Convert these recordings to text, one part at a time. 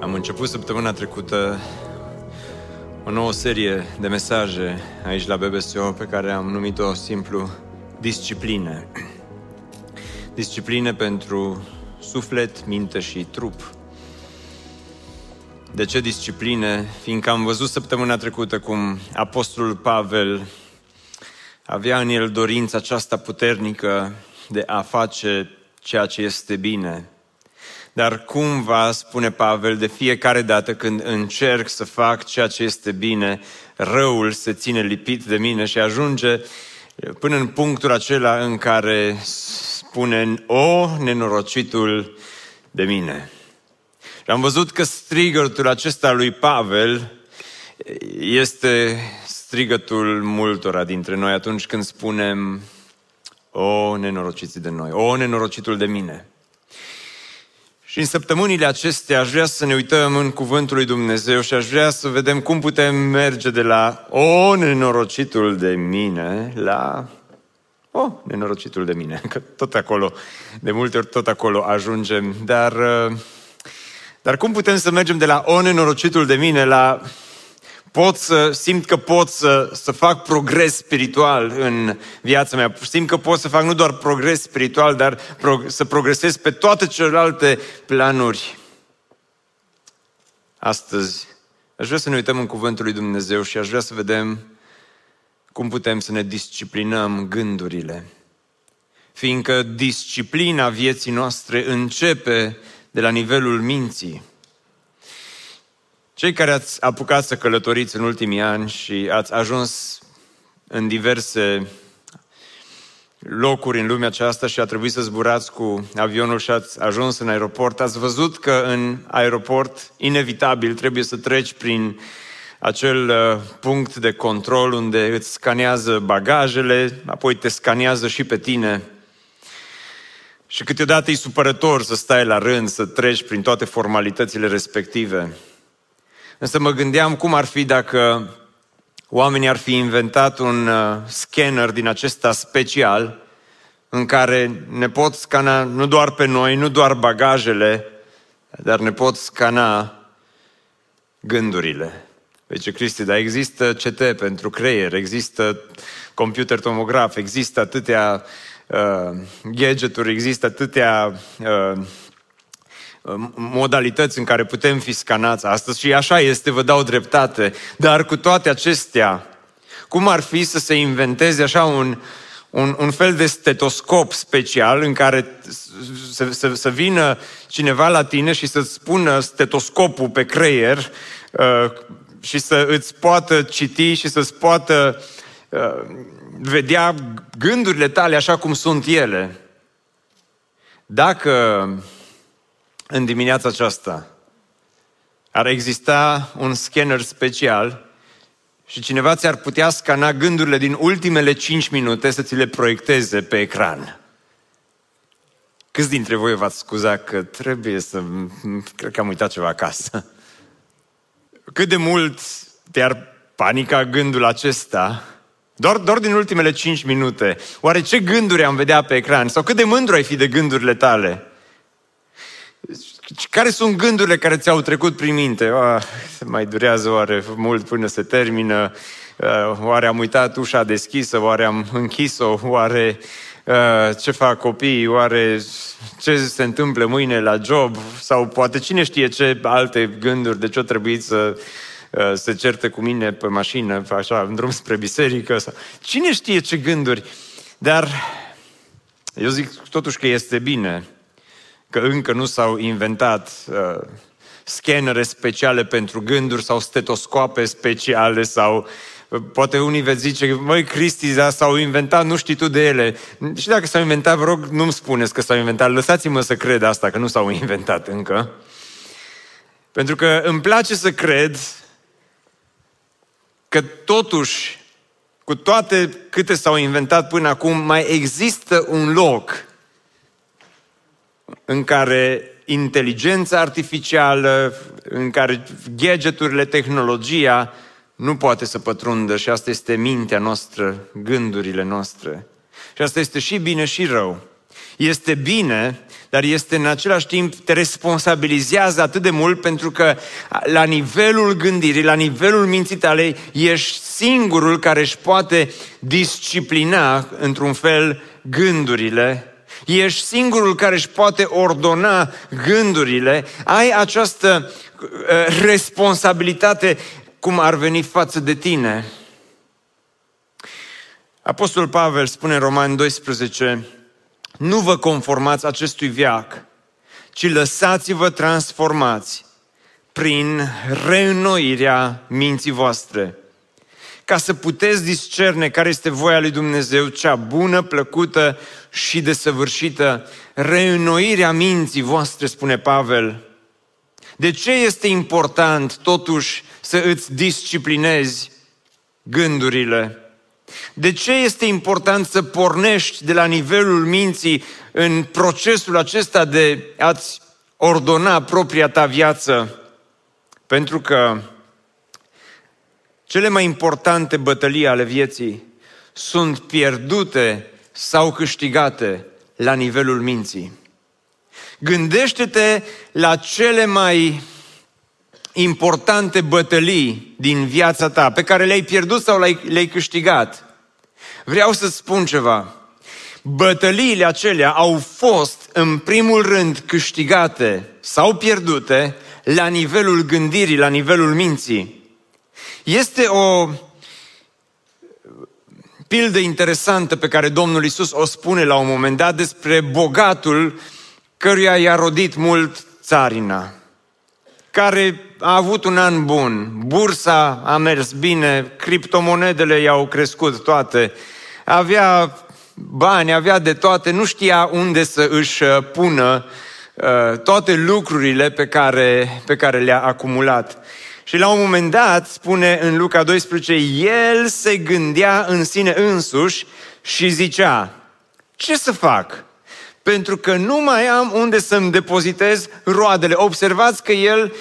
Am început săptămâna trecută o nouă serie de mesaje aici la BBSO pe care am numit-o simplu discipline. Discipline pentru suflet, minte și trup. De ce discipline? Fiindcă am văzut săptămâna trecută cum Apostolul Pavel avea în el dorința aceasta puternică de a face ceea ce este bine, dar cumva, spune Pavel, de fiecare dată când încerc să fac ceea ce este bine, răul se ține lipit de mine și ajunge până în punctul acela în care spune, o, nenorocitul de mine. Și am văzut că strigătul acesta lui Pavel este strigătul multora dintre noi atunci când spunem, o, nenorociții de noi, o, nenorocitul de mine. Și în săptămânile acestea aș vrea să ne uităm în Cuvântul lui Dumnezeu și aș vrea să vedem cum putem merge de la o, nenorocitul de mine, la o, nenorocitul de mine, că tot acolo, de multe ori tot acolo ajungem, dar, dar cum putem să mergem de la o, nenorocitul de mine, la pot să simt că pot să, să fac progres spiritual în viața mea. Simt că pot să fac nu doar progres spiritual, dar pro, să progresez pe toate celelalte planuri. Astăzi aș vrea să ne uităm în Cuvântul lui Dumnezeu și aș vrea să vedem cum putem să ne disciplinăm gândurile. Fiindcă disciplina vieții noastre începe de la nivelul minții. Cei care ați apucat să călătoriți în ultimii ani și ați ajuns în diverse locuri în lumea aceasta și a trebuit să zburați cu avionul și ați ajuns în aeroport, ați văzut că în aeroport, inevitabil, trebuie să treci prin acel uh, punct de control unde îți scanează bagajele, apoi te scanează și pe tine. Și câteodată e supărător să stai la rând, să treci prin toate formalitățile respective. Însă mă gândeam cum ar fi dacă oamenii ar fi inventat un uh, scanner din acesta special în care ne pot scana nu doar pe noi, nu doar bagajele, dar ne pot scana gândurile. Deci, Cristi, dar există CT pentru creier, există computer tomograf, există atâtea uh, gadgeturi, există atâtea uh, modalități în care putem fi scanați astăzi și așa este, vă dau dreptate. Dar cu toate acestea, cum ar fi să se inventeze așa un, un, un fel de stetoscop special în care să, să, să vină cineva la tine și să-ți spună stetoscopul pe creier uh, și să îți poată citi și să-ți poată uh, vedea gândurile tale așa cum sunt ele. Dacă în dimineața aceasta ar exista un scanner special și cineva ți-ar putea scana gândurile din ultimele 5 minute să ți le proiecteze pe ecran. Câți dintre voi v-ați scuza că trebuie să... Cred că am uitat ceva acasă. Cât de mult te-ar panica gândul acesta doar, doar din ultimele 5 minute. Oare ce gânduri am vedea pe ecran? Sau cât de mândru ai fi de gândurile tale? Care sunt gândurile care ți-au trecut prin minte? Ah, mai durează oare mult până se termină? Uh, oare am uitat ușa deschisă? Oare am închis-o? Oare uh, ce fac copiii? Oare ce se întâmplă mâine la job? Sau poate cine știe ce alte gânduri, de ce o trebuit să uh, se certe cu mine pe mașină, așa, în drum spre biserică? Sau... Cine știe ce gânduri? Dar eu zic totuși că este bine că încă nu s-au inventat uh, scanere speciale pentru gânduri sau stetoscoape speciale sau uh, Poate unii veți zice, măi, Cristi, da, s-au inventat, nu știi tu de ele. Și dacă s-au inventat, vă rog, nu-mi spuneți că s-au inventat. Lăsați-mă să cred asta, că nu s-au inventat încă. Pentru că îmi place să cred că totuși, cu toate câte s-au inventat până acum, mai există un loc în care inteligența artificială, în care gadgeturile, tehnologia nu poate să pătrundă și asta este mintea noastră, gândurile noastre. Și asta este și bine și rău. Este bine, dar este în același timp, te responsabilizează atât de mult pentru că la nivelul gândirii, la nivelul minții tale, ești singurul care își poate disciplina, într-un fel, gândurile ești singurul care își poate ordona gândurile, ai această uh, responsabilitate cum ar veni față de tine. Apostolul Pavel spune în Roman 12, nu vă conformați acestui viac, ci lăsați-vă transformați prin reînnoirea minții voastre, ca să puteți discerne care este voia lui Dumnezeu, cea bună, plăcută și desăvârșită. Reînnoirea minții voastre, spune Pavel. De ce este important, totuși, să îți disciplinezi gândurile? De ce este important să pornești de la nivelul minții în procesul acesta de a-ți ordona propria ta viață? Pentru că cele mai importante bătălii ale vieții sunt pierdute sau câștigate la nivelul minții. Gândește-te la cele mai importante bătălii din viața ta, pe care le-ai pierdut sau le-ai, le câștigat. Vreau să spun ceva. Bătăliile acelea au fost, în primul rând, câștigate sau pierdute la nivelul gândirii, la nivelul minții. Este o pildă interesantă pe care Domnul Isus o spune la un moment dat despre bogatul căruia i-a rodit mult țarina care a avut un an bun, bursa a mers bine, criptomonedele i-au crescut toate, avea bani, avea de toate, nu știa unde să își uh, pună uh, toate lucrurile pe care, pe care le-a acumulat. Și la un moment dat, spune în Luca 12, el se gândea în sine însuși și zicea, ce să fac? pentru că nu mai am unde să-mi depozitez roadele. Observați că el eh,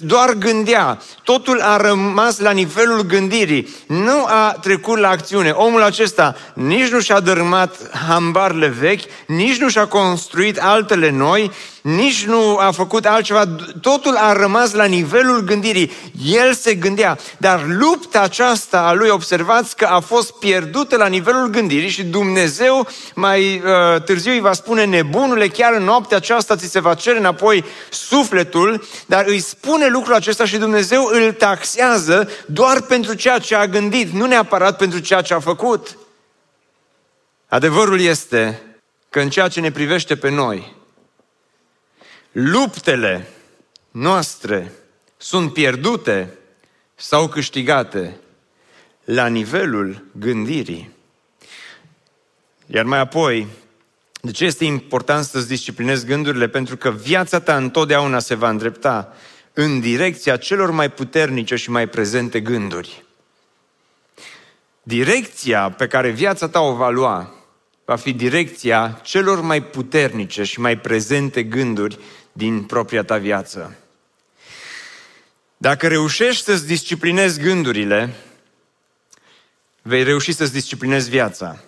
doar gândea. Totul a rămas la nivelul gândirii. Nu a trecut la acțiune. Omul acesta nici nu și-a dărâmat hambarele vechi, nici nu și-a construit altele noi, nici nu a făcut altceva, totul a rămas la nivelul gândirii. El se gândea, dar lupta aceasta a lui, observați că a fost pierdută la nivelul gândirii și Dumnezeu mai uh, târziu îi va spune, nebunule, chiar în noaptea aceasta ți se va cere înapoi sufletul, dar îi spune lucrul acesta și Dumnezeu îl taxează doar pentru ceea ce a gândit, nu neapărat pentru ceea ce a făcut. Adevărul este că în ceea ce ne privește pe noi, luptele noastre sunt pierdute sau câștigate la nivelul gândirii. Iar mai apoi, de ce este important să-ți disciplinezi gândurile? Pentru că viața ta întotdeauna se va îndrepta în direcția celor mai puternice și mai prezente gânduri. Direcția pe care viața ta o va lua va fi direcția celor mai puternice și mai prezente gânduri din propria ta viață. Dacă reușești să-ți disciplinezi gândurile, vei reuși să-ți disciplinezi viața.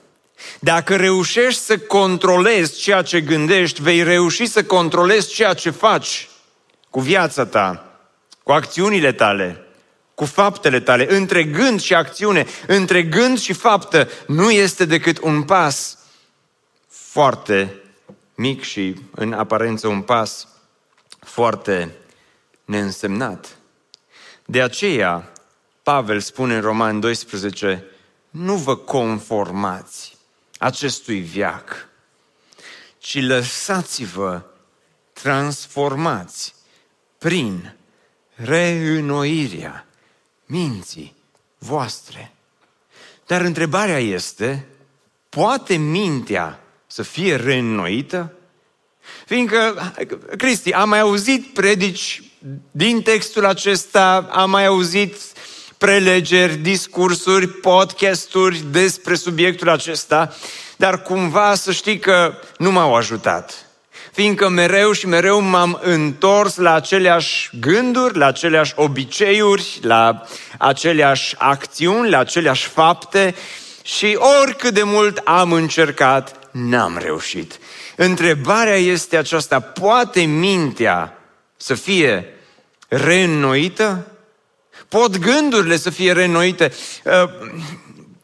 Dacă reușești să controlezi ceea ce gândești, vei reuși să controlezi ceea ce faci cu viața ta, cu acțiunile tale, cu faptele tale. Între gând și acțiune, între gând și faptă, nu este decât un pas foarte mic și în aparență un pas foarte neînsemnat. De aceea, Pavel spune în Roman 12, nu vă conformați acestui viac, ci lăsați-vă transformați prin reînnoirea minții voastre. Dar întrebarea este, poate mintea să fie reînnoită? Fiindcă, Cristi, am mai auzit predici din textul acesta am mai auzit prelegeri, discursuri, podcasturi despre subiectul acesta, dar cumva să știi că nu m-au ajutat. Fiindcă mereu și mereu m-am întors la aceleași gânduri, la aceleași obiceiuri, la aceleași acțiuni, la aceleași fapte și oricât de mult am încercat, n-am reușit. Întrebarea este aceasta, poate mintea să fie reînnoită? Pot gândurile să fie reînnoite?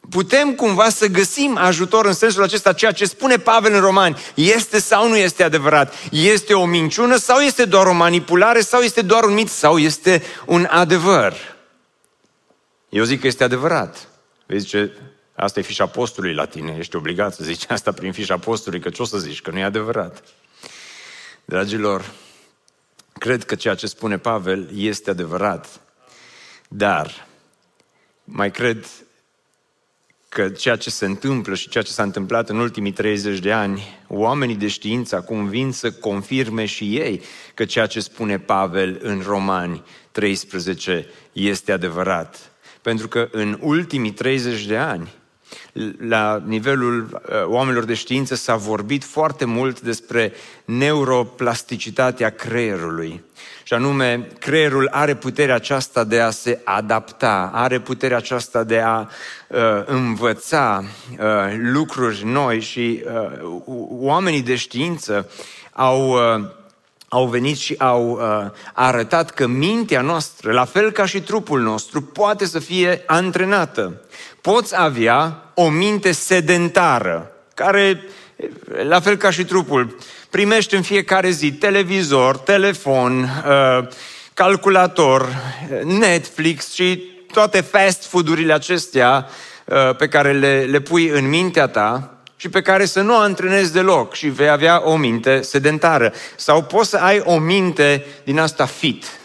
Uh, putem cumva să găsim ajutor în sensul acesta, ceea ce spune Pavel în Romani, este sau nu este adevărat? Este o minciună sau este doar o manipulare sau este doar un mit sau este un adevăr? Eu zic că este adevărat. Vezi ce? Asta e fișa postului la tine, ești obligat să zici asta prin fișa postului, că ce o să zici, că nu e adevărat. Dragilor, cred că ceea ce spune Pavel este adevărat, dar mai cred că ceea ce se întâmplă și ceea ce s-a întâmplat în ultimii 30 de ani, oamenii de știință acum vin să confirme și ei că ceea ce spune Pavel în Romani 13 este adevărat. Pentru că în ultimii 30 de ani, la nivelul uh, oamenilor de știință s-a vorbit foarte mult despre neuroplasticitatea creierului. Și anume, creierul are puterea aceasta de a se adapta, are puterea aceasta de a uh, învăța uh, lucruri noi și uh, oamenii de știință au uh, au venit și au uh, arătat că mintea noastră, la fel ca și trupul nostru, poate să fie antrenată. Poți avea o minte sedentară, care, la fel ca și trupul, primești în fiecare zi televizor, telefon, uh, calculator, Netflix și toate fast food-urile acestea uh, pe care le, le pui în mintea ta, și pe care să nu o antrenezi deloc și vei avea o minte sedentară. Sau poți să ai o minte din asta fit,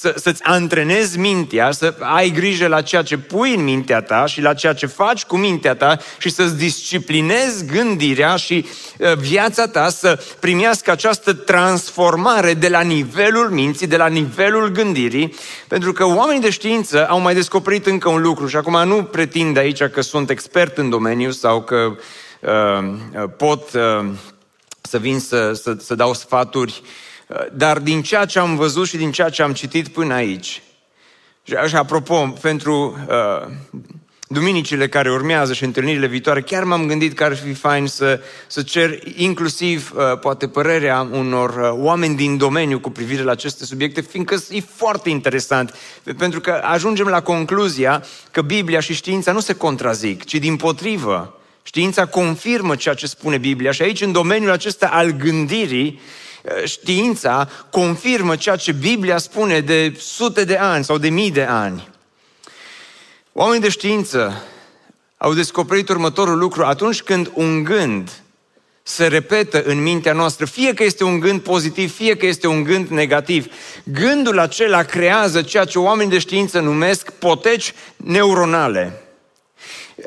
să, să-ți antrenezi mintea, să ai grijă la ceea ce pui în mintea ta și la ceea ce faci cu mintea ta și să-ți disciplinezi gândirea și uh, viața ta să primească această transformare de la nivelul minții, de la nivelul gândirii, pentru că oamenii de știință au mai descoperit încă un lucru și acum nu pretind aici că sunt expert în domeniu sau că uh, pot uh, să vin să, să, să dau sfaturi uh, dar din ceea ce am văzut și din ceea ce am citit până aici, și așa, apropo, pentru uh, duminicile care urmează și întâlnirile viitoare, chiar m-am gândit că ar fi fain să, să cer inclusiv, uh, poate, părerea unor uh, oameni din domeniu cu privire la aceste subiecte, fiindcă e foarte interesant, pentru că ajungem la concluzia că Biblia și știința nu se contrazic, ci din potrivă. Știința confirmă ceea ce spune Biblia și aici, în domeniul acesta al gândirii, Eh, știința confirmă ceea ce Biblia spune de sute de ani sau de mii de ani. Oamenii de știință au descoperit următorul lucru atunci când un gând se repetă în mintea noastră, fie că este un gând pozitiv, fie că este un gând negativ. Gândul acela creează ceea ce oamenii de știință numesc poteci neuronale.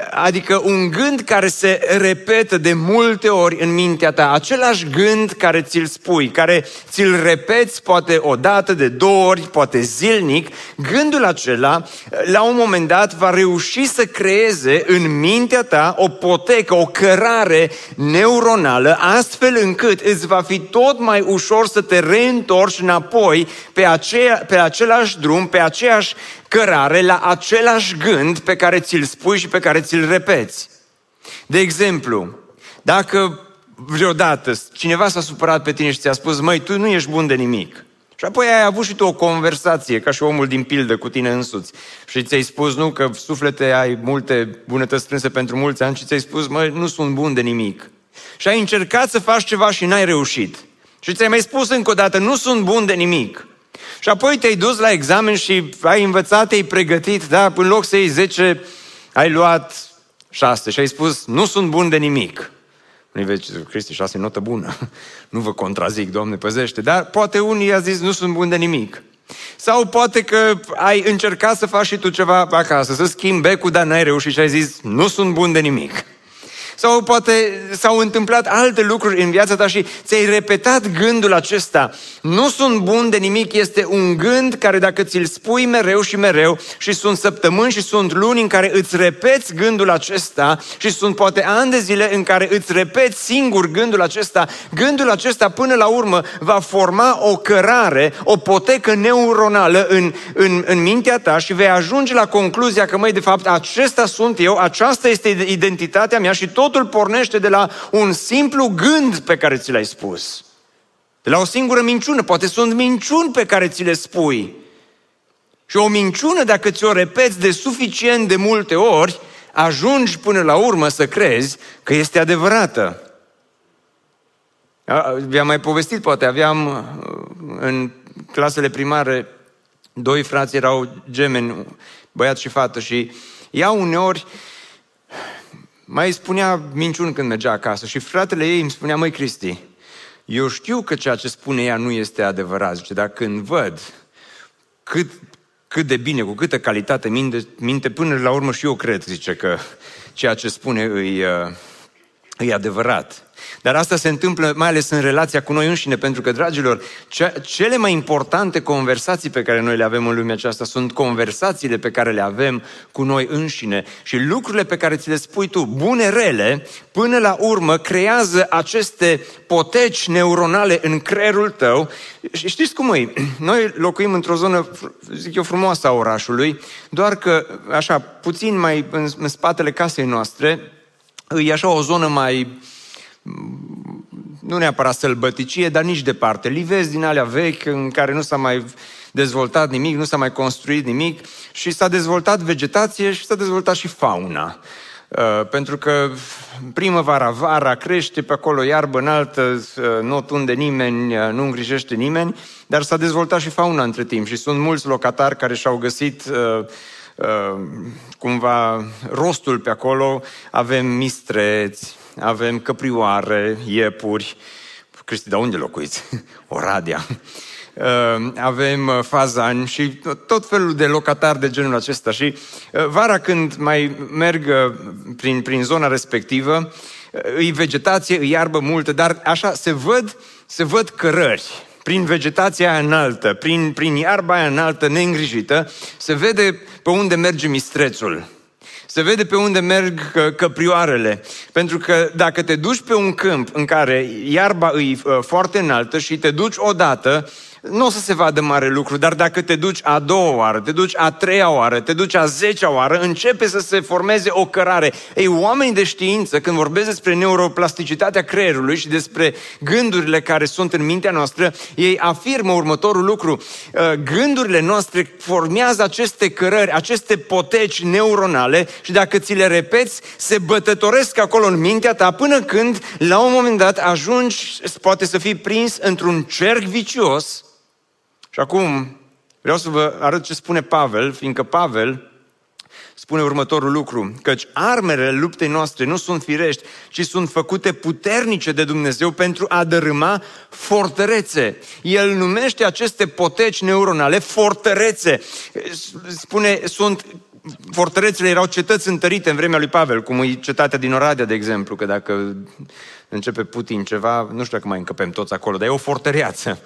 Adică un gând care se repetă de multe ori în mintea ta, același gând care ți-l spui, care ți-l repeți poate o dată, de două ori, poate zilnic, gândul acela la un moment dat va reuși să creeze în mintea ta o potecă, o cărare neuronală, astfel încât îți va fi tot mai ușor să te reîntorci înapoi pe, aceea, pe același drum, pe aceeași cărare la același gând pe care ți-l spui și pe care ți-l repeți. De exemplu, dacă vreodată cineva s-a supărat pe tine și ți-a spus, măi, tu nu ești bun de nimic. Și apoi ai avut și tu o conversație, ca și omul din pildă cu tine însuți. Și ți-ai spus, nu, că suflete ai multe bunătăți strânse pentru mulți ani și ți-ai spus, măi, nu sunt bun de nimic. Și ai încercat să faci ceva și n-ai reușit. Și ți-ai mai spus încă o dată, nu sunt bun de nimic. Și apoi te-ai dus la examen și ai învățat, te-ai pregătit, da, în loc să iei 10, ai luat 6 și ai spus, nu sunt bun de nimic. Nu-i vezi, Cristi, 6 notă bună. Nu vă contrazic, Doamne, păzește. Dar poate unii a zis, nu sunt bun de nimic. Sau poate că ai încercat să faci și tu ceva acasă, să schimbi becul, dar n-ai reușit și ai zis, nu sunt bun de nimic. Sau poate s-au întâmplat alte lucruri în viața ta și ți-ai repetat gândul acesta. Nu sunt bun de nimic, este un gând care dacă ți-l spui mereu și mereu și sunt săptămâni și sunt luni în care îți repeți gândul acesta și sunt poate ani de zile în care îți repeți singur gândul acesta, gândul acesta până la urmă va forma o cărare, o potecă neuronală în, în, în mintea ta și vei ajunge la concluzia că, măi, de fapt, acesta sunt eu, aceasta este identitatea mea și totul pornește de la un simplu gând pe care ți l-ai spus. De la o singură minciună. Poate sunt minciuni pe care ți le spui. Și o minciună, dacă ți-o repeți de suficient de multe ori, ajungi până la urmă să crezi că este adevărată. Vi-am mai povestit, poate, aveam uh, în clasele primare doi frați erau gemeni, băiat și fată și ea uneori mai spunea minciuni când mergea acasă și fratele ei îmi spunea, măi Cristi, eu știu că ceea ce spune ea nu este adevărat, zice, dar când văd cât, cât de bine, cu câtă calitate minte, minte, până la urmă și eu cred, zice, că ceea ce spune îi, uh, îi adevărat. Dar asta se întâmplă mai ales în relația cu noi înșine, pentru că, dragilor, ce, cele mai importante conversații pe care noi le avem în lumea aceasta sunt conversațiile pe care le avem cu noi înșine și lucrurile pe care ți le spui tu, bune, rele, până la urmă creează aceste poteci neuronale în creierul tău. Și știți cum e? Noi locuim într-o zonă, zic eu, frumoasă a orașului, doar că, așa, puțin mai în, în spatele casei noastre, e așa o zonă mai nu neapărat sălbăticie, dar nici departe. Livezi din alea vechi în care nu s-a mai dezvoltat nimic, nu s-a mai construit nimic și s-a dezvoltat vegetație și s-a dezvoltat și fauna. Uh, pentru că primăvara, vara crește pe acolo iarbă înaltă, uh, nu o tunde nimeni, uh, nu îngrijește nimeni, dar s-a dezvoltat și fauna între timp și sunt mulți locatari care și-au găsit uh, uh, cumva rostul pe acolo. Avem mistreți, avem căprioare, iepuri. Cristi, dar unde locuiți? Oradea. Uh, avem uh, fazani și tot felul de locatari de genul acesta. Și uh, vara când mai merg prin, prin zona respectivă, îi vegetație, îi iarbă multă, dar așa se văd, se văd cărări prin vegetația aia înaltă, prin, prin iarba aia înaltă, neîngrijită, se vede pe unde merge mistrețul. Se vede pe unde merg căprioarele. Pentru că dacă te duci pe un câmp în care iarba e uh, foarte înaltă și te duci odată, nu o să se vadă mare lucru, dar dacă te duci a doua oară, te duci a treia oară, te duci a zecea oară, începe să se formeze o cărare. Ei, oamenii de știință, când vorbesc despre neuroplasticitatea creierului și despre gândurile care sunt în mintea noastră, ei afirmă următorul lucru. Uh, gândurile noastre formează aceste cărări, aceste poteci neuronale și dacă ți le repeți, se bătătoresc acolo în mintea ta până când, la un moment dat, ajungi, poate să fii prins într-un cerc vicios și acum vreau să vă arăt ce spune Pavel, fiindcă Pavel spune următorul lucru, căci armele luptei noastre nu sunt firești, ci sunt făcute puternice de Dumnezeu pentru a dărâma fortărețe. El numește aceste poteci neuronale fortărețe. Spune, sunt fortărețele erau cetăți întărite în vremea lui Pavel, cum e cetatea din Oradea, de exemplu, că dacă începe Putin ceva, nu știu dacă mai încăpem toți acolo, dar e o fortăreață.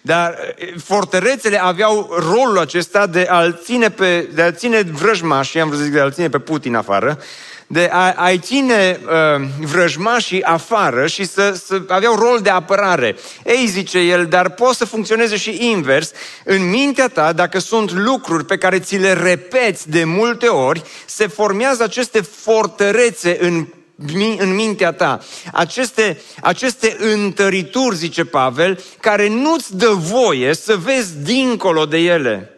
Dar fortărețele aveau rolul acesta de a-l ține, pe, de a ține vrăjmașii, am vrut să zic de a-l ține pe Putin afară, de a, a ține uh, vrăjmașii afară și să, să aveau rol de apărare. Ei, zice el, dar poate să funcționeze și invers. În mintea ta, dacă sunt lucruri pe care ți le repeți de multe ori, se formează aceste fortărețe în în mintea ta. Aceste, aceste întărituri, zice Pavel, care nu-ți dă voie să vezi dincolo de ele.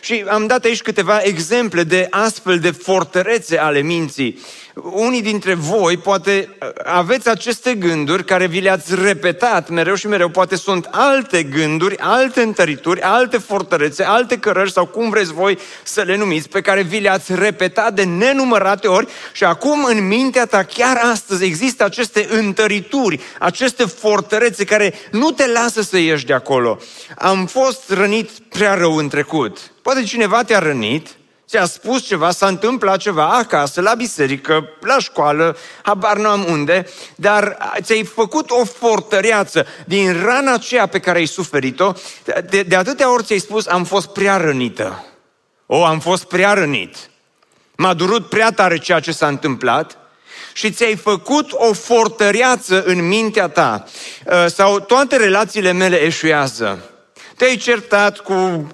Și am dat aici câteva exemple de astfel de fortărețe ale minții. Unii dintre voi poate aveți aceste gânduri care vi le-ați repetat mereu și mereu. Poate sunt alte gânduri, alte întărituri, alte fortărețe, alte cărări sau cum vreți voi să le numiți, pe care vi le-ați repetat de nenumărate ori și acum în mintea ta chiar astăzi există aceste întărituri, aceste fortărețe care nu te lasă să ieși de acolo. Am fost rănit prea rău în trecut. Poate cineva te-a rănit, ți-a spus ceva, s-a întâmplat ceva acasă, la biserică, la școală, habar nu am unde, dar ți-ai făcut o fortăreață din rana aceea pe care ai suferit-o, de, de atâtea ori ți-ai spus, am fost prea rănită. O, am fost prea rănit. M-a durut prea tare ceea ce s-a întâmplat și ți-ai făcut o fortăreață în mintea ta uh, sau toate relațiile mele eșuează. Te-ai certat cu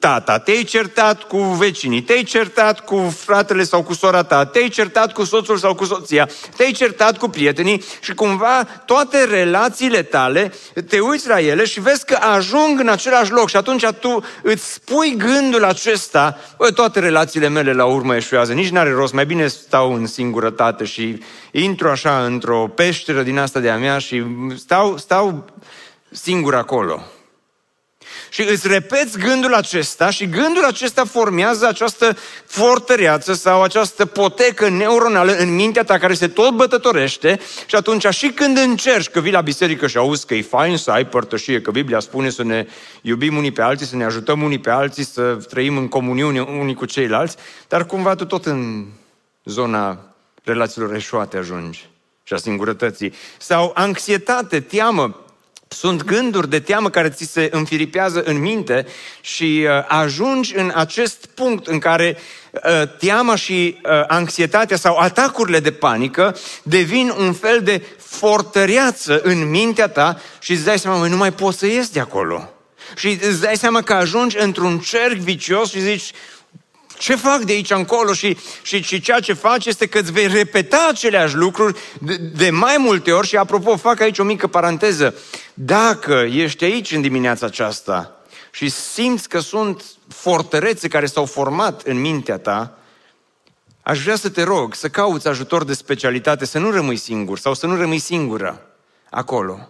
tata, te-ai certat cu vecinii, te-ai certat cu fratele sau cu sora ta, te-ai certat cu soțul sau cu soția, te-ai certat cu prietenii și cumva toate relațiile tale, te uiți la ele și vezi că ajung în același loc și atunci tu îți spui gândul acesta, bă, toate relațiile mele la urmă eșuează, nici n-are rost, mai bine stau în singurătate și intru așa într-o peșteră din asta de-a mea și stau, stau singur acolo. Și îți repeți gândul acesta și gândul acesta formează această fortăreață sau această potecă neuronală în mintea ta care se tot bătătorește și atunci și când încerci că vii la biserică și auzi că e fain să ai părtășie, că Biblia spune să ne iubim unii pe alții, să ne ajutăm unii pe alții, să trăim în comuniune unii cu ceilalți, dar cumva tu tot în zona relațiilor eșuate ajungi și a singurătății. Sau anxietate, teamă, sunt gânduri de teamă care ți se înfiripează în minte și uh, ajungi în acest punct în care uh, teama și uh, anxietatea sau atacurile de panică devin un fel de fortăreață în mintea ta și îți dai seama, nu mai poți să ies de acolo. Și îți dai seama că ajungi într-un cerc vicios și zici, ce fac de aici încolo? Și, și, și ceea ce faci este că îți vei repeta aceleași lucruri de, de mai multe ori și apropo, fac aici o mică paranteză. Dacă ești aici în dimineața aceasta și simți că sunt fortărețe care s-au format în mintea ta, aș vrea să te rog să cauți ajutor de specialitate, să nu rămâi singur sau să nu rămâi singură acolo.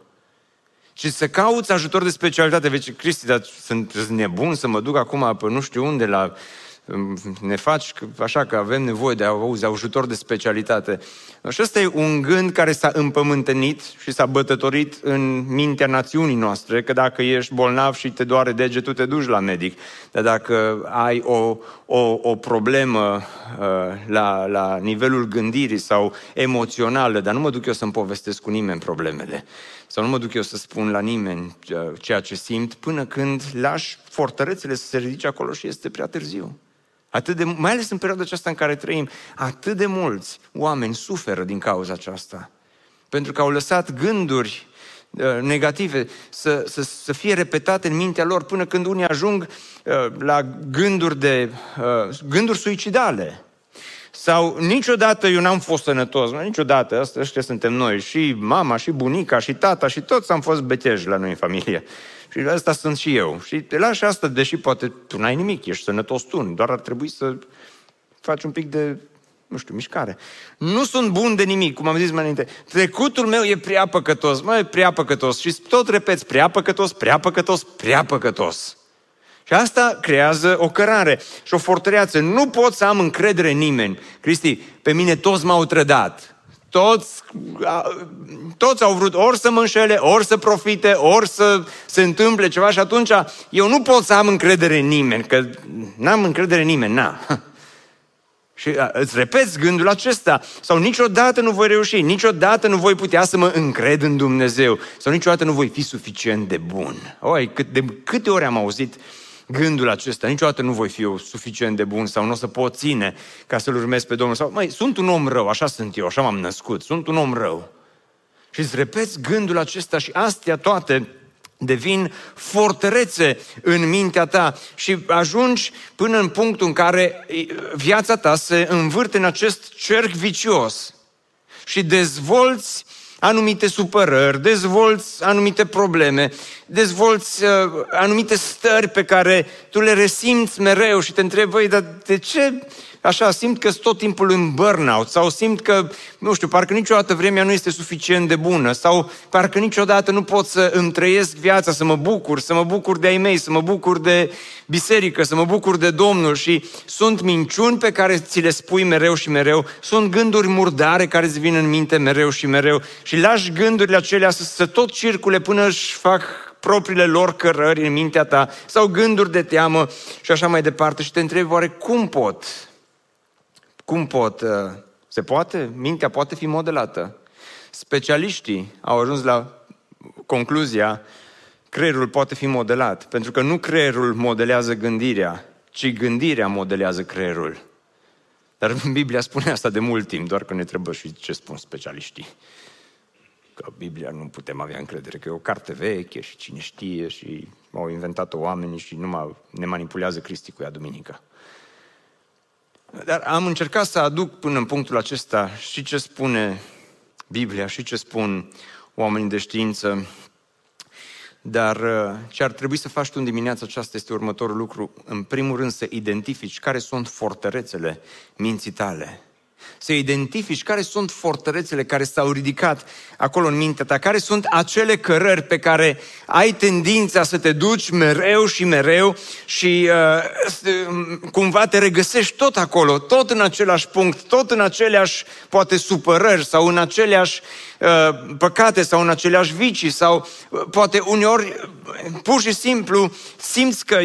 Și să cauți ajutor de specialitate. Vezi, Cristi, dar sunt nebun să mă duc acum pe nu știu unde la ne faci așa că avem nevoie de auzi, ajutor de specialitate. Și ăsta e un gând care s-a împământenit și s-a bătătorit în mintea națiunii noastre, că dacă ești bolnav și te doare degetul, te duci la medic. Dar dacă ai o, o, o problemă uh, la, la nivelul gândirii sau emoțională, dar nu mă duc eu să-mi povestesc cu nimeni problemele, sau nu mă duc eu să spun la nimeni uh, ceea ce simt, până când lași fortărețele să se ridice acolo și este prea târziu. Atât de, mai ales în perioada aceasta în care trăim, atât de mulți oameni suferă din cauza aceasta. Pentru că au lăsat gânduri uh, negative să, să, să fie repetate în mintea lor până când unii ajung uh, la gânduri, de, uh, gânduri suicidale. Sau niciodată eu n-am fost sănătos, niciodată, asta ăștia suntem noi, și mama, și bunica, și tata, și toți am fost beteji la noi în familie. Și asta sunt și eu. Și te lași asta, deși poate tu n-ai nimic, ești sănătos tu, doar ar trebui să faci un pic de, nu știu, mișcare. Nu sunt bun de nimic, cum am zis mai înainte. Trecutul meu e prea păcătos, mai e prea păcătos. Și tot repeți, prea păcătos, prea păcătos, prea păcătos. Și asta creează o cărare și o fortăreață. Nu pot să am încredere în nimeni. Cristi, pe mine toți m-au trădat toți, toți au vrut ori să mă înșele, ori să profite, ori să se întâmple ceva și atunci eu nu pot să am încredere în nimeni, că n-am încredere în nimeni, na. Și îți repeți gândul acesta. Sau niciodată nu voi reuși, niciodată nu voi putea să mă încred în Dumnezeu. Sau niciodată nu voi fi suficient de bun. Oi, cât de câte ori am auzit uh, gândul acesta. Niciodată nu voi fi eu suficient de bun sau nu o să pot ține ca să-L urmez pe Domnul. Sau, mai sunt un om rău, așa sunt eu, așa m-am născut, sunt un om rău. Și îți repeți gândul acesta și astea toate devin fortărețe în mintea ta și ajungi până în punctul în care viața ta se învârte în acest cerc vicios și dezvolți anumite supărări, dezvolți anumite probleme, dezvolți uh, anumite stări pe care tu le resimți mereu și te întrebi, voi, dar de ce așa, simt că sunt tot timpul în burnout sau simt că, nu știu, parcă niciodată vremea nu este suficient de bună sau parcă niciodată nu pot să îmi trăiesc viața, să mă bucur, să mă bucur de ai mei, să mă bucur de biserică, să mă bucur de Domnul și sunt minciuni pe care ți le spui mereu și mereu, sunt gânduri murdare care îți vin în minte mereu și mereu și lași gândurile acelea să, să tot circule până își fac propriile lor cărări în mintea ta sau gânduri de teamă și așa mai departe și te întrebi oare cum pot? Cum pot? Uh, se poate? Mintea poate fi modelată. Specialiștii au ajuns la concluzia creierul poate fi modelat, pentru că nu creierul modelează gândirea, ci gândirea modelează creierul. Dar Biblia spune asta de mult timp, doar că ne trebuie și ce spun specialiștii. Că Biblia nu putem avea încredere, că e o carte veche și cine știe și au inventat-o oamenii și numai ne manipulează Cristi cu ea duminică. Dar am încercat să aduc până în punctul acesta și ce spune Biblia și ce spun oamenii de știință dar uh, ce ar trebui să faci tu în dimineața aceasta este următorul lucru. În primul rând să identifici care sunt fortărețele minții tale să identifici care sunt fortărețele care s-au ridicat acolo în mintea ta, care sunt acele cărări pe care ai tendința să te duci mereu și mereu și uh, cumva te regăsești tot acolo, tot în același punct, tot în aceleași, poate, supărări sau în aceleași uh, păcate sau în aceleași vicii sau uh, poate uneori pur și simplu simți că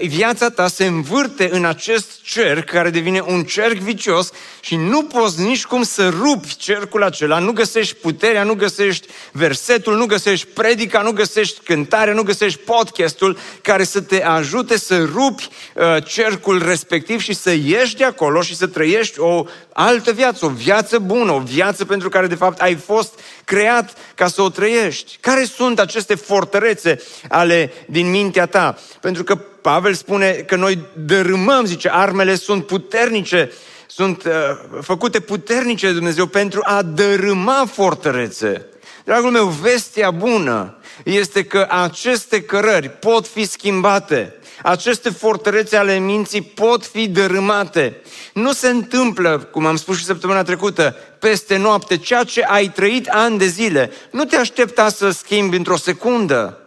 viața ta se învârte în acest cerc care devine un cerc vicios și nu poți nici cum să rupi cercul acela, nu găsești puterea, nu găsești versetul, nu găsești predica, nu găsești cântarea, nu găsești podcastul care să te ajute să rupi uh, cercul respectiv și să ieși de acolo și să trăiești o altă viață, o viață bună, o viață pentru care de fapt ai fost creat ca să o trăiești. Care sunt aceste fortărețe ale din mintea ta? Pentru că Pavel spune că noi dărâmăm, zice, armele sunt puternice sunt uh, făcute puternice de Dumnezeu pentru a dărâma fortărețe. Dragul meu, vestea bună este că aceste cărări pot fi schimbate. Aceste fortărețe ale minții pot fi dărâmate. Nu se întâmplă, cum am spus și săptămâna trecută, peste noapte, ceea ce ai trăit ani de zile. Nu te aștepta să schimbi într-o secundă.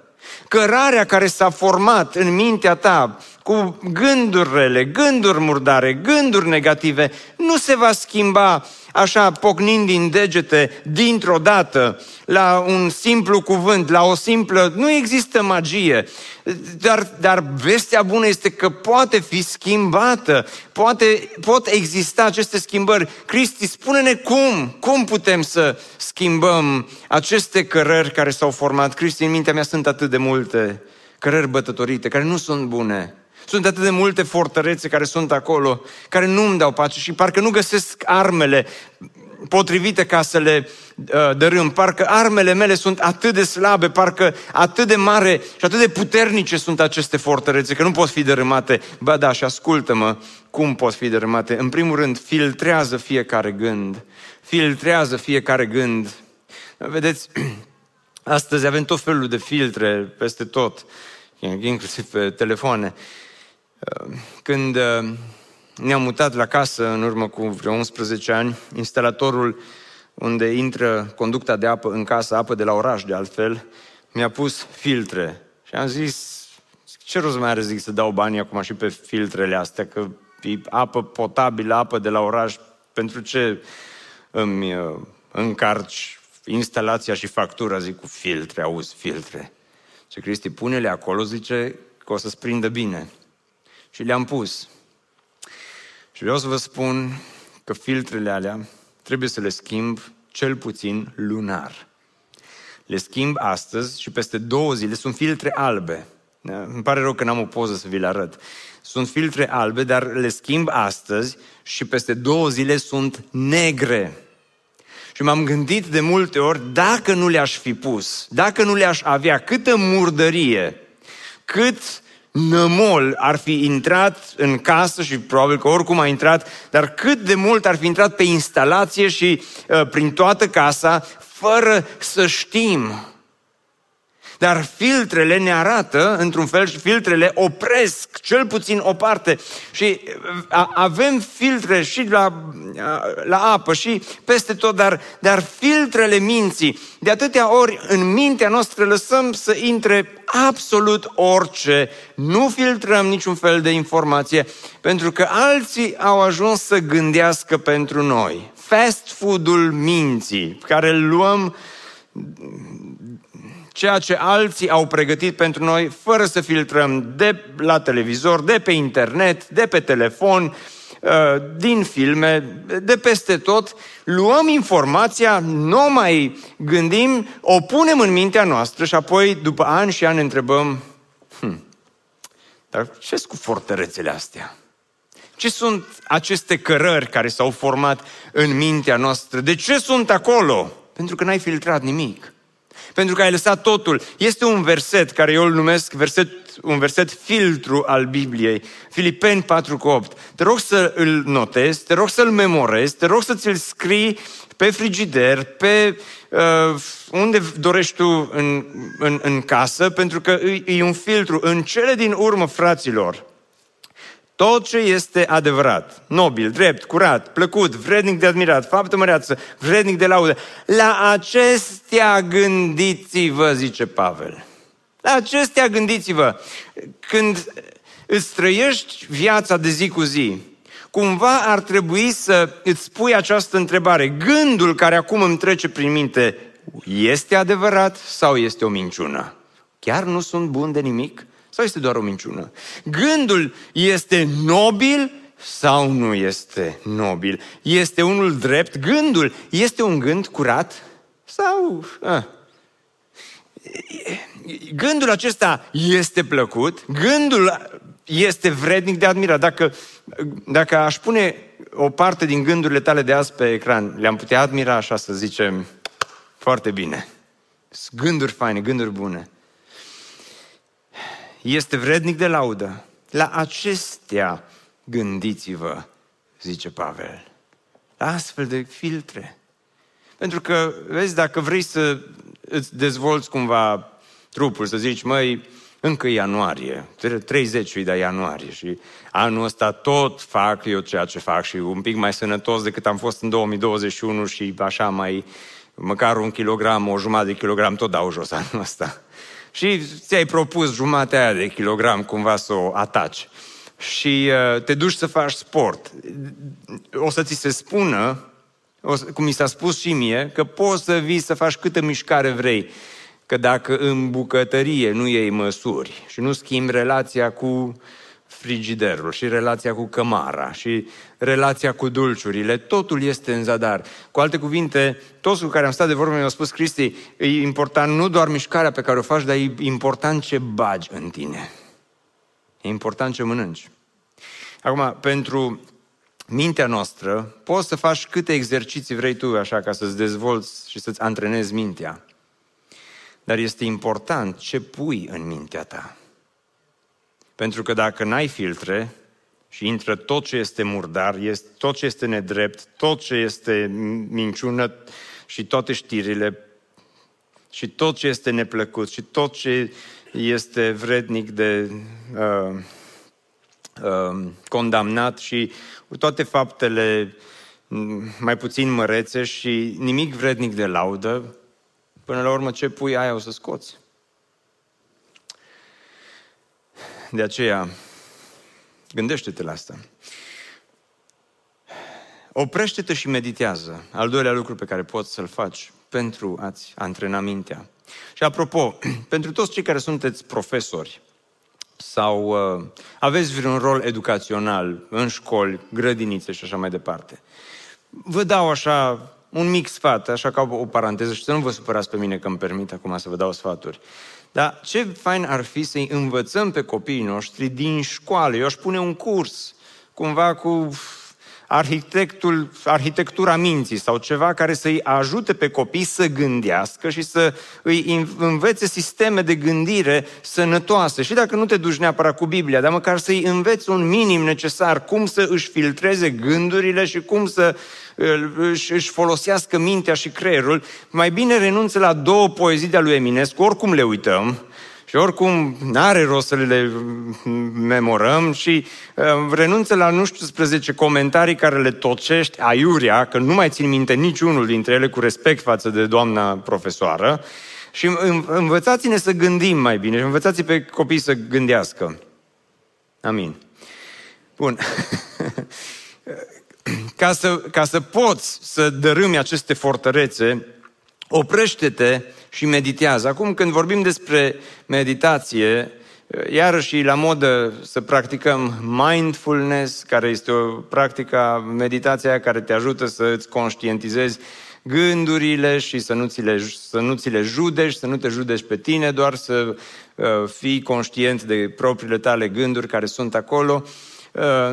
Cărarea care s-a format în mintea ta cu gândurile, gânduri murdare, gânduri negative, nu se va schimba așa pocnind din degete dintr-o dată la un simplu cuvânt, la o simplă... Nu există magie, dar, dar vestea bună este că poate fi schimbată, poate, pot exista aceste schimbări. Cristi, spune-ne cum, cum putem să schimbăm aceste cărări care s-au format. Cristi, în mintea mea sunt atât de multe cărări bătătorite, care nu sunt bune. Sunt atât de multe fortărețe care sunt acolo, care nu îmi dau pace și parcă nu găsesc armele potrivite ca să le uh, dărâm. Parcă armele mele sunt atât de slabe, parcă atât de mare și atât de puternice sunt aceste fortărețe, că nu pot fi dărâmate. Ba da, și ascultă-mă, cum pot fi dărâmate? În primul rând, filtrează fiecare gând. Filtrează fiecare gând. Vedeți, astăzi avem tot felul de filtre peste tot, inclusiv pe telefoane. Când uh, ne-am mutat la casă în urmă cu vreo 11 ani, instalatorul unde intră conducta de apă în casă, apă de la oraș de altfel, mi-a pus filtre. Și am zis, ce rost mai are zic să dau banii acum și pe filtrele astea, că e apă potabilă, apă de la oraș, pentru ce îmi uh, încarci instalația și factura, zic, cu filtre, auzi, filtre. Ce Cristi, pune-le acolo, zice, că o să-ți prindă bine și le-am pus. Și vreau să vă spun că filtrele alea trebuie să le schimb cel puțin lunar. Le schimb astăzi și peste două zile sunt filtre albe. Da? Îmi pare rău că n-am o poză să vi le arăt. Sunt filtre albe, dar le schimb astăzi și peste două zile sunt negre. Și m-am gândit de multe ori, dacă nu le-aș fi pus, dacă nu le-aș avea câtă murdărie, cât nămol ar fi intrat în casă și probabil că oricum a intrat, dar cât de mult ar fi intrat pe instalație și uh, prin toată casa, fără să știm. Dar filtrele ne arată, într-un fel, și filtrele opresc cel puțin o parte. Și uh, avem filtre și la, uh, la apă și peste tot, dar, dar filtrele minții, de atâtea ori în mintea noastră lăsăm să intre absolut orice, nu filtrăm niciun fel de informație, pentru că alții au ajuns să gândească pentru noi. Fast food-ul minții, care îl luăm ceea ce alții au pregătit pentru noi, fără să filtrăm de la televizor, de pe internet, de pe telefon, uh, din filme, de peste tot, luăm informația, nu mai gândim, o punem în mintea noastră și apoi, după ani și ani, ne întrebăm, hm, dar ce cu fortărețele astea? Ce sunt aceste cărări care s-au format în mintea noastră? De ce sunt acolo? Pentru că n-ai filtrat nimic. Pentru că ai lăsat totul. Este un verset care eu îl numesc verset, un verset filtru al Bibliei. Filipeni 4 cu 8. Te rog să îl notezi, te rog să-l memorezi, te rog să ți-l scrii pe frigider, pe uh, unde dorești tu în, în, în casă, pentru că e, e un filtru. În cele din urmă, fraților, tot ce este adevărat, nobil, drept, curat, plăcut, vrednic de admirat, faptă măreață, vrednic de laudă, la acestea gândiți-vă, zice Pavel. La acestea gândiți-vă. Când îți trăiești viața de zi cu zi, cumva ar trebui să îți spui această întrebare. Gândul care acum îmi trece prin minte, este adevărat sau este o minciună? Chiar nu sunt bun de nimic? Sau este doar o minciună? Gândul este nobil sau nu este nobil? Este unul drept? Gândul este un gând curat? Sau... A. Gândul acesta este plăcut? Gândul este vrednic de admirat? Dacă, dacă aș pune o parte din gândurile tale de azi pe ecran, le-am putea admira așa să zicem foarte bine. Gânduri faine, gânduri bune este vrednic de laudă. La acestea gândiți-vă, zice Pavel. La astfel de filtre. Pentru că, vezi, dacă vrei să îți dezvolți cumva trupul, să zici, măi, încă ianuarie, 30 de ianuarie și anul ăsta tot fac eu ceea ce fac și un pic mai sănătos decât am fost în 2021 și așa mai, măcar un kilogram, o jumătate de kilogram tot dau jos anul ăsta și ți-ai propus jumatea aia de kilogram cumva să o ataci. Și uh, te duci să faci sport, o să ți se spună, o să, cum mi s-a spus și mie, că poți să vii să faci câtă mișcare vrei, că dacă în bucătărie nu iei măsuri și nu schimbi relația cu frigiderul și relația cu cămara și relația cu dulciurile, totul este în zadar. Cu alte cuvinte, toți cu care am stat de vorbă mi-au spus, Cristi, e important nu doar mișcarea pe care o faci, dar e important ce bagi în tine. E important ce mănânci. Acum, pentru mintea noastră, poți să faci câte exerciții vrei tu, așa, ca să-ți dezvolți și să-ți antrenezi mintea. Dar este important ce pui în mintea ta. Pentru că dacă n-ai filtre și intră tot ce este murdar, este, tot ce este nedrept, tot ce este minciună și toate știrile și tot ce este neplăcut și tot ce este vrednic de uh, uh, condamnat și toate faptele mai puțin mărețe și nimic vrednic de laudă, până la urmă ce pui aia o să scoți. De aceea, gândește-te la asta. Oprește-te și meditează. Al doilea lucru pe care poți să-l faci pentru a-ți antrena mintea. Și apropo, pentru toți cei care sunteți profesori sau uh, aveți vreun rol educațional în școli, grădinițe și așa mai departe, vă dau așa un mic sfat, așa ca o, o paranteză și să nu vă supărați pe mine că îmi permit acum să vă dau sfaturi. Dar ce fain ar fi să-i învățăm pe copiii noștri din școală. Eu aș pune un curs, cumva cu arhitectul, arhitectura minții sau ceva care să-i ajute pe copii să gândească și să îi învețe sisteme de gândire sănătoase. Și dacă nu te duci neapărat cu Biblia, dar măcar să-i înveți un minim necesar, cum să își filtreze gândurile și cum să își, își folosească mintea și creierul, mai bine renunță la două poezii de-a lui Eminescu, oricum le uităm, și oricum n-are rost să le memorăm și uh, renunță la nu știu 11 comentarii care le tocești aiurea, că nu mai țin minte niciunul dintre ele cu respect față de doamna profesoară. Și învățați-ne să gândim mai bine și învățați pe copii să gândească. Amin. Bun. ca, să, ca să poți să dărâmi aceste fortărețe, oprește-te și meditează. Acum când vorbim despre meditație, iarăși la modă să practicăm mindfulness, care este o practică meditația care te ajută să îți conștientizezi gândurile și să nu ți le, să nu ți le judești, să nu te judești pe tine, doar să uh, fii conștient de propriile tale gânduri care sunt acolo. Uh,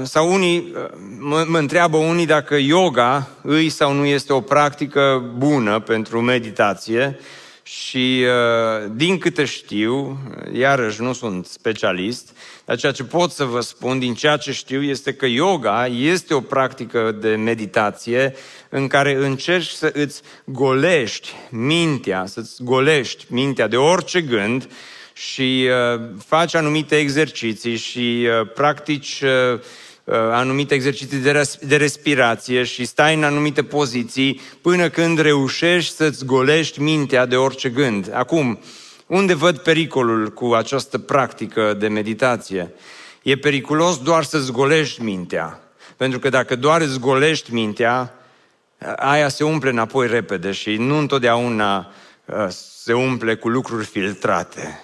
sau unii, uh, mă, mă întreabă unii dacă yoga îi sau nu este o practică bună pentru meditație și uh, din câte știu, iarăși nu sunt specialist, dar ceea ce pot să vă spun din ceea ce știu este că yoga este o practică de meditație în care încerci să îți golești mintea, să-ți golești mintea de orice gând și uh, faci anumite exerciții și uh, practici uh, uh, anumite exerciții de, res- de respirație și stai în anumite poziții până când reușești să-ți golești mintea de orice gând. Acum, unde văd pericolul cu această practică de meditație? E periculos doar să-ți golești mintea. Pentru că dacă doar îți golești mintea, aia se umple înapoi repede și nu întotdeauna uh, se umple cu lucruri filtrate.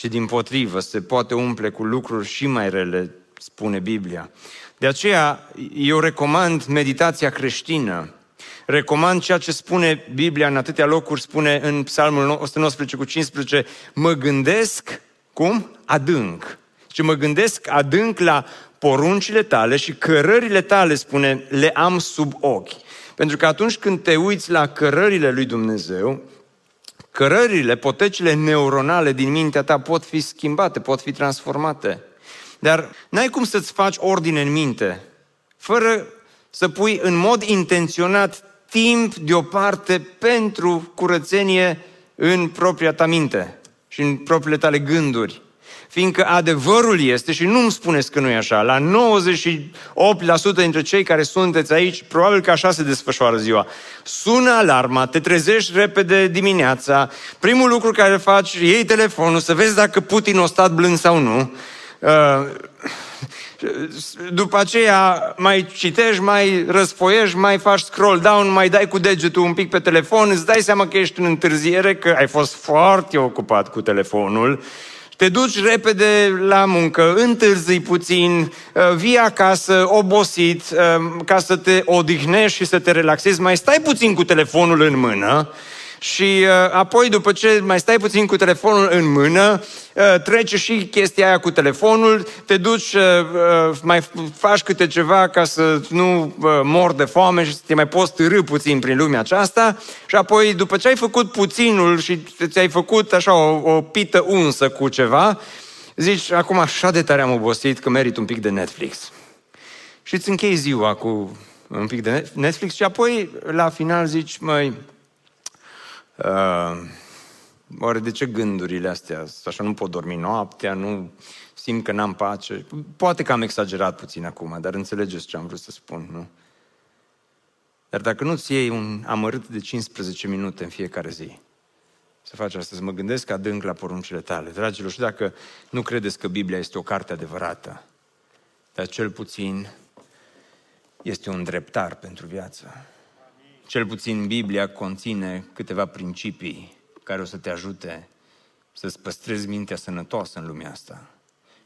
Și din potrivă, se poate umple cu lucruri și mai rele, spune Biblia. De aceea, eu recomand meditația creștină. Recomand ceea ce spune Biblia în atâtea locuri, spune în Psalmul 119 cu 15, mă gândesc, cum? Adânc. Și mă gândesc adânc la poruncile tale și cărările tale, spune, le am sub ochi. Pentru că atunci când te uiți la cărările lui Dumnezeu, cărările, potecile neuronale din mintea ta pot fi schimbate, pot fi transformate. Dar n-ai cum să-ți faci ordine în minte, fără să pui în mod intenționat timp deoparte pentru curățenie în propria ta minte și în propriile tale gânduri. Fiindcă adevărul este, și nu îmi spuneți că nu e așa, la 98% dintre cei care sunteți aici, probabil că așa se desfășoară ziua. Sună alarma, te trezești repede dimineața, primul lucru care faci, iei telefonul să vezi dacă Putin a stat blând sau nu. Uh, după aceea mai citești, mai răsfoiești, mai faci scroll down, mai dai cu degetul un pic pe telefon, îți dai seama că ești în întârziere, că ai fost foarte ocupat cu telefonul te duci repede la muncă, întârzii puțin, uh, vii acasă, obosit, uh, ca să te odihnești și să te relaxezi, mai stai puțin cu telefonul în mână și uh, apoi, după ce mai stai puțin cu telefonul în mână, uh, trece și chestia aia cu telefonul, te duci, uh, uh, mai faci câte ceva ca să nu uh, mor de foame și să te mai poți târâ puțin prin lumea aceasta și apoi, după ce ai făcut puținul și ți-ai făcut așa o, o pită unsă cu ceva, zici, acum așa de tare am obosit că merit un pic de Netflix. Și îți închei ziua cu un pic de Netflix și apoi, la final, zici, măi, Uh, oare de ce gândurile astea? Așa nu pot dormi noaptea, nu simt că n-am pace. Poate că am exagerat puțin acum, dar înțelegeți ce am vrut să spun, nu? Dar dacă nu-ți iei un amărât de 15 minute în fiecare zi, să faci asta, să mă gândesc adânc la poruncile tale. Dragilor, și dacă nu credeți că Biblia este o carte adevărată, dar cel puțin este un dreptar pentru viață. Cel puțin Biblia conține câteva principii care o să te ajute să-ți păstrezi mintea sănătoasă în lumea asta.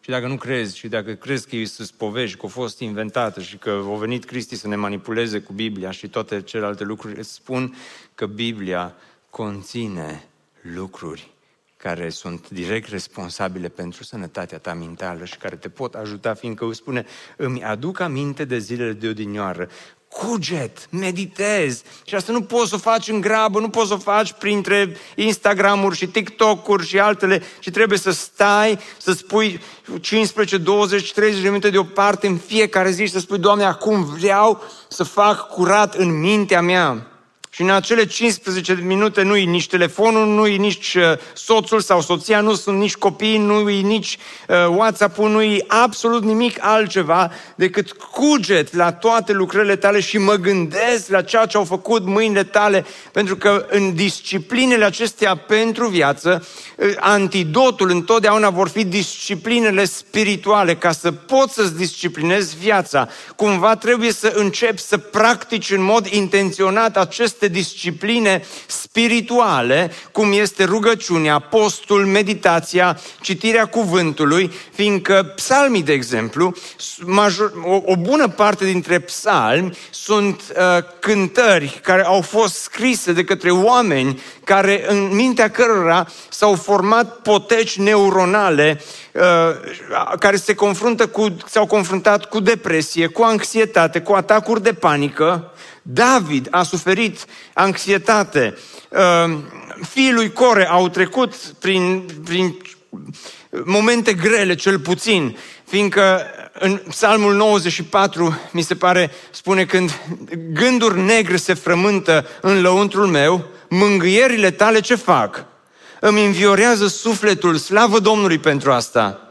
Și dacă nu crezi, și dacă crezi că sunt povești, că au fost inventată și că au venit Cristi să ne manipuleze cu Biblia și toate celelalte lucruri, îți spun că Biblia conține lucruri care sunt direct responsabile pentru sănătatea ta mentală și care te pot ajuta, fiindcă îți spune, îmi aduc aminte de zilele de odinioară, cuget, meditezi. Și asta nu poți să o faci în grabă, nu poți să o faci printre Instagram-uri și TikTok-uri și altele, ci trebuie să stai, să spui 15, 20, 30 de minute deoparte în fiecare zi și să spui, Doamne, acum vreau să fac curat în mintea mea. Și în acele 15 minute nu-i nici telefonul, nu-i nici uh, soțul sau soția, nu sunt nici copii, nu-i nici uh, WhatsApp-ul, nu-i absolut nimic altceva decât cuget la toate lucrările tale și mă gândesc la ceea ce au făcut mâinile tale, pentru că în disciplinele acestea pentru viață, uh, antidotul întotdeauna vor fi disciplinele spirituale, ca să poți să-ți disciplinezi viața. Cumva trebuie să începi să practici în mod intenționat aceste aceste discipline spirituale, cum este rugăciunea, postul, meditația, citirea cuvântului, fiindcă psalmii, de exemplu, major, o, o bună parte dintre psalmi sunt uh, cântări care au fost scrise de către oameni care în mintea cărora s-au format poteci neuronale uh, care se confruntă cu, s-au confruntat cu depresie, cu anxietate, cu atacuri de panică. David a suferit anxietate. Uh, fiii lui Core au trecut prin, prin momente grele, cel puțin, fiindcă în Psalmul 94, mi se pare, spune când gânduri negre se frământă în lăuntrul meu, mângâierile tale ce fac? Îmi înviorează sufletul, slavă Domnului pentru asta.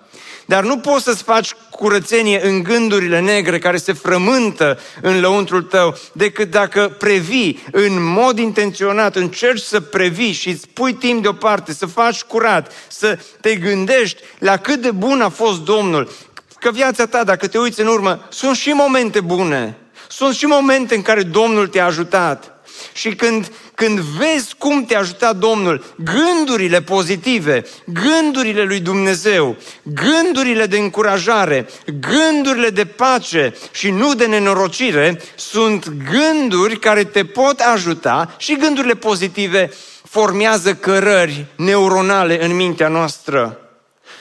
Dar nu poți să-ți faci curățenie în gândurile negre care se frământă în lăuntrul tău, decât dacă previi în mod intenționat, încerci să previi și îți pui timp deoparte, să faci curat, să te gândești la cât de bun a fost Domnul. Că viața ta, dacă te uiți în urmă, sunt și momente bune. Sunt și momente în care Domnul te-a ajutat. Și când, când vezi cum te-a ajutat Domnul, gândurile pozitive, gândurile lui Dumnezeu, gândurile de încurajare, gândurile de pace și nu de nenorocire, sunt gânduri care te pot ajuta și gândurile pozitive formează cărări neuronale în mintea noastră.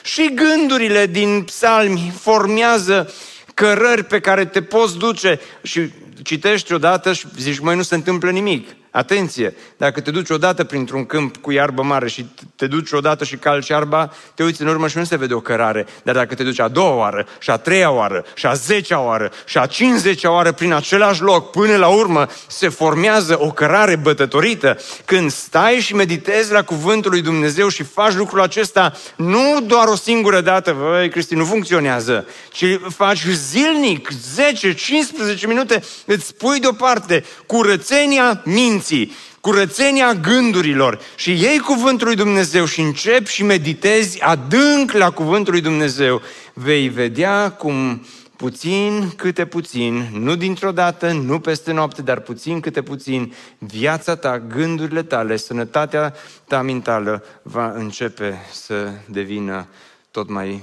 Și gândurile din psalmi formează cărări pe care te poți duce și citești odată și zici, mai nu se întâmplă nimic. Atenție! Dacă te duci odată printr-un câmp cu iarbă mare și te duci odată și calci iarba, te uiți în urmă și nu se vede o cărare. Dar dacă te duci a doua oară, și a treia oară, și a zecea oară, și a cincizecea oară prin același loc, până la urmă se formează o cărare bătătorită. Când stai și meditezi la cuvântul lui Dumnezeu și faci lucrul acesta nu doar o singură dată, voi Cristi, nu funcționează, ci faci zilnic, 10-15 minute, îți pui deoparte curățenia minții minții, curățenia gândurilor și iei cuvântul lui Dumnezeu și începi și meditezi adânc la cuvântul lui Dumnezeu, vei vedea cum puțin câte puțin, nu dintr-o dată, nu peste noapte, dar puțin câte puțin, viața ta, gândurile tale, sănătatea ta mentală va începe să devină tot mai,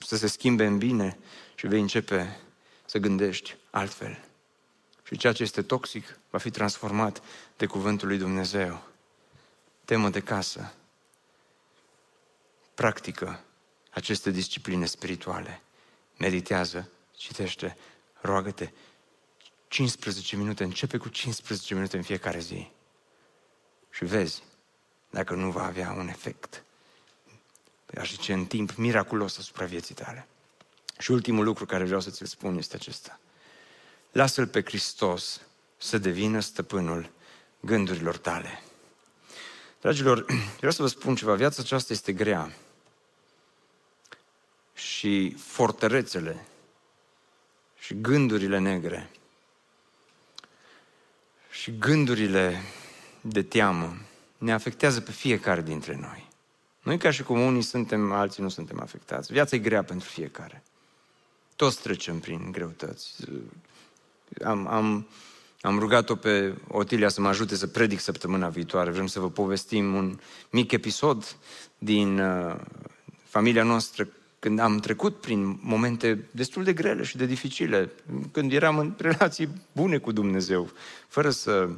să se schimbe în bine și vei începe să gândești altfel. Și ceea ce este toxic va fi transformat de cuvântul lui Dumnezeu. Temă de casă. Practică aceste discipline spirituale. Meditează, citește, roagă-te. 15 minute, începe cu 15 minute în fiecare zi. Și vezi dacă nu va avea un efect, aș zice, în timp miraculos asupra vieții tale. Și ultimul lucru care vreau să ți-l spun este acesta. Lasă-L pe Hristos să devină stăpânul gândurilor tale. Dragilor, vreau să vă spun ceva. Viața aceasta este grea. Și fortărețele și gândurile negre și gândurile de teamă ne afectează pe fiecare dintre noi. Noi ca și cum unii suntem, alții nu suntem afectați. Viața e grea pentru fiecare. Toți trecem prin greutăți am, am, am rugat-o pe Otilia să mă ajute să predic săptămâna viitoare. Vrem să vă povestim un mic episod din uh, familia noastră când am trecut prin momente destul de grele și de dificile, când eram în relații bune cu Dumnezeu, fără să...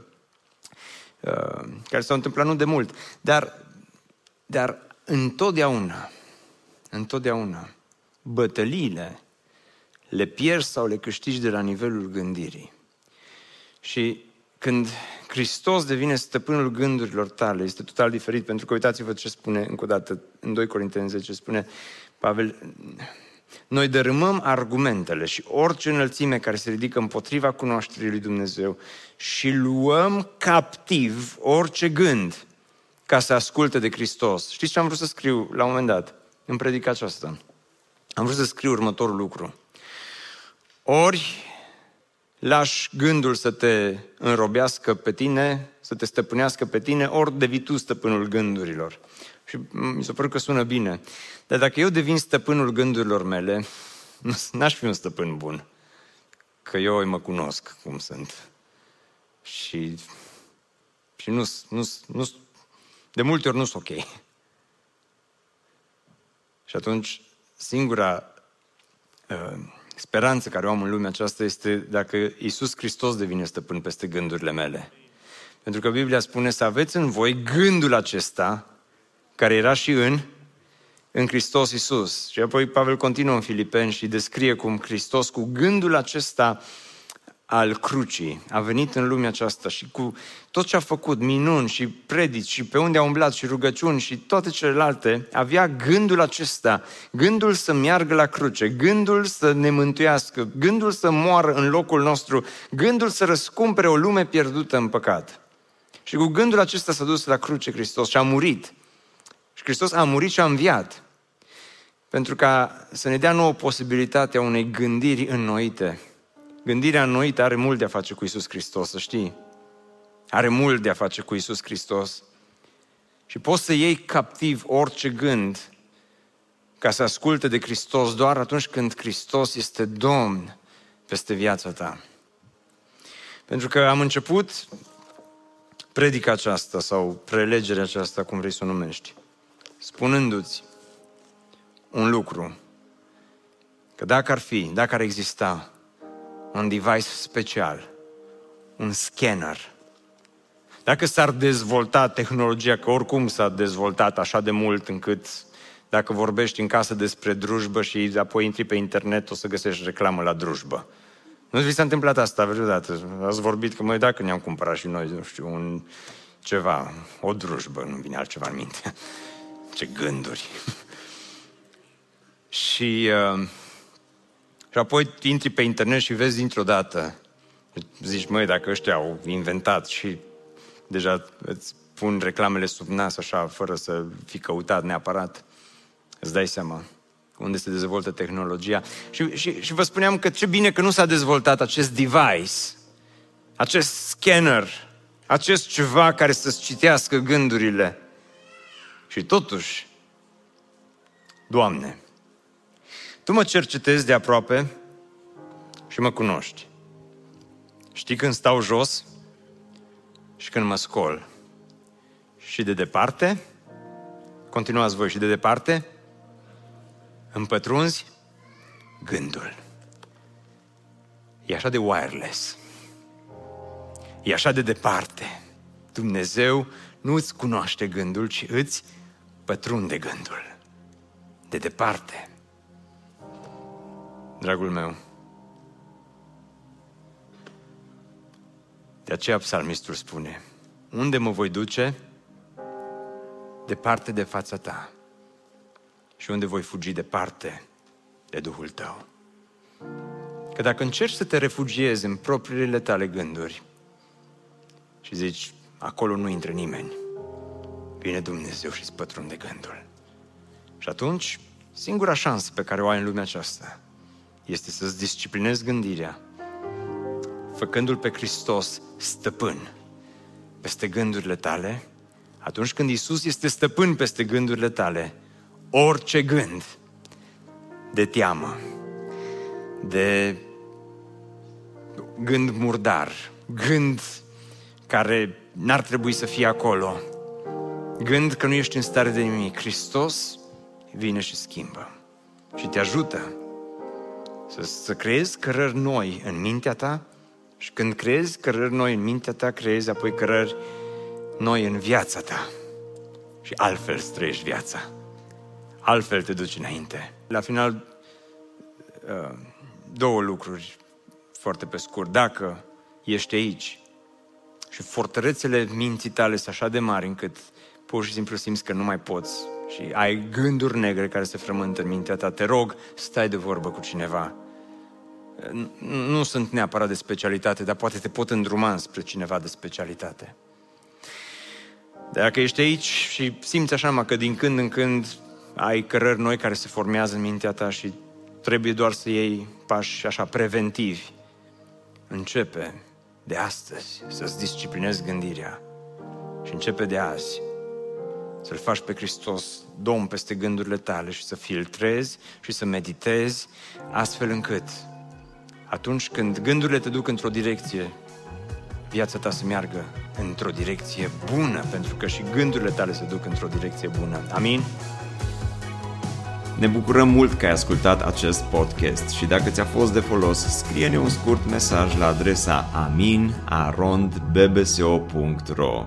Uh, care s-au întâmplat nu de mult, dar, dar întotdeauna, întotdeauna, bătăliile le pierzi sau le câștigi de la nivelul gândirii. Și când Hristos devine stăpânul gândurilor tale, este total diferit, pentru că uitați-vă ce spune încă o dată în 2 Corinteni 10, spune Pavel, noi dărâmăm argumentele și orice înălțime care se ridică împotriva cunoașterii lui Dumnezeu și luăm captiv orice gând ca să asculte de Hristos. Știți ce am vrut să scriu la un moment dat în predica aceasta? Am vrut să scriu următorul lucru. Ori lași gândul să te înrobească pe tine, să te stăpânească pe tine, ori devii tu stăpânul gândurilor. Și mi se pare că sună bine. Dar dacă eu devin stăpânul gândurilor mele, n-aș fi un stăpân bun. Că eu îi mă cunosc cum sunt. Și Și nu, nu, nu, de multe ori nu sunt ok. Și atunci, singura uh, speranță care o am în lumea aceasta este dacă Isus Hristos devine stăpân peste gândurile mele. Pentru că Biblia spune să aveți în voi gândul acesta, care era și în, în Hristos Isus. Și apoi Pavel continuă în Filipeni și descrie cum Hristos cu gândul acesta al crucii a venit în lumea aceasta și cu tot ce a făcut, minuni și predici și pe unde a umblat și rugăciuni și toate celelalte, avea gândul acesta, gândul să meargă la cruce, gândul să ne mântuiască, gândul să moară în locul nostru, gândul să răscumpere o lume pierdută în păcat. Și cu gândul acesta s-a dus la cruce Hristos și a murit. Și Hristos a murit și a înviat. Pentru ca să ne dea nouă posibilitatea unei gândiri înnoite. Gândirea înnoită are mult de a face cu Isus Hristos, să știi. Are mult de a face cu Isus Hristos. Și poți să iei captiv orice gând ca să asculte de Hristos doar atunci când Hristos este Domn peste viața ta. Pentru că am început predica aceasta sau prelegerea aceasta, cum vrei să o numești, spunându-ți un lucru, că dacă ar fi, dacă ar exista un device special, un scanner, dacă s-ar dezvolta tehnologia, că oricum s-a dezvoltat așa de mult încât dacă vorbești în casă despre drujbă și apoi intri pe internet, o să găsești reclamă la drujbă. Nu vi s-a întâmplat asta vreodată? Ați vorbit că, măi, dacă ne-am cumpărat și noi, nu știu, un ceva, o drujbă, nu vine altceva în minte. Ce gânduri. și, uh, și apoi intri pe internet și vezi dintr-o dată, zici, măi, dacă ăștia au inventat și deja îți pun reclamele sub nas așa, fără să fi căutat neapărat, îți dai seama unde se dezvoltă tehnologia. Și, și, și vă spuneam că ce bine că nu s-a dezvoltat acest device, acest scanner, acest ceva care să-ți citească gândurile. Și totuși, Doamne, Tu mă cercetezi de aproape și mă cunoști. Știi când stau jos și când mă scol. Și de departe, continuați voi și de departe, împătrunzi gândul. E așa de wireless. E așa de departe. Dumnezeu nu îți cunoaște gândul, ci îți pătrunde gândul. De departe. Dragul meu, de aceea psalmistul spune, unde mă voi duce? Departe de fața ta și unde voi fugi departe de Duhul tău. Că dacă încerci să te refugiezi în propriile tale gânduri și zici, acolo nu intră nimeni, vine Dumnezeu și îți pătrunde gândul. Și atunci, singura șansă pe care o ai în lumea aceasta este să-ți disciplinezi gândirea, făcându-L pe Hristos stăpân peste gândurile tale, atunci când Isus este stăpân peste gândurile tale, orice gând de teamă, de gând murdar, gând care n-ar trebui să fie acolo, gând că nu ești în stare de nimic. Hristos vine și schimbă și te ajută să, să creezi cărări noi în mintea ta și când creezi cărări noi în mintea ta, creezi apoi cărări noi în viața ta și altfel trăiești viața altfel te duci înainte. La final, uh, două lucruri foarte pe scurt. Dacă ești aici și fortărețele minții tale sunt așa de mari încât pur și simplu simți că nu mai poți și ai gânduri negre care se frământă în mintea ta, te rog, stai de vorbă cu cineva. Nu sunt neapărat de specialitate, dar poate te pot îndruma spre cineva de specialitate. Dacă ești aici și simți așa că din când în când ai cărări noi care se formează în mintea ta și trebuie doar să iei pași așa preventivi. Începe de astăzi să-ți disciplinezi gândirea și începe de azi să-L faci pe Hristos Domn peste gândurile tale și să filtrezi și să meditezi astfel încât atunci când gândurile te duc într-o direcție viața ta să meargă într-o direcție bună, pentru că și gândurile tale se duc într-o direcție bună. Amin? Ne bucurăm mult că ai ascultat acest podcast și dacă ți-a fost de folos, scrie-ne un scurt mesaj la adresa aminarondbbso.ro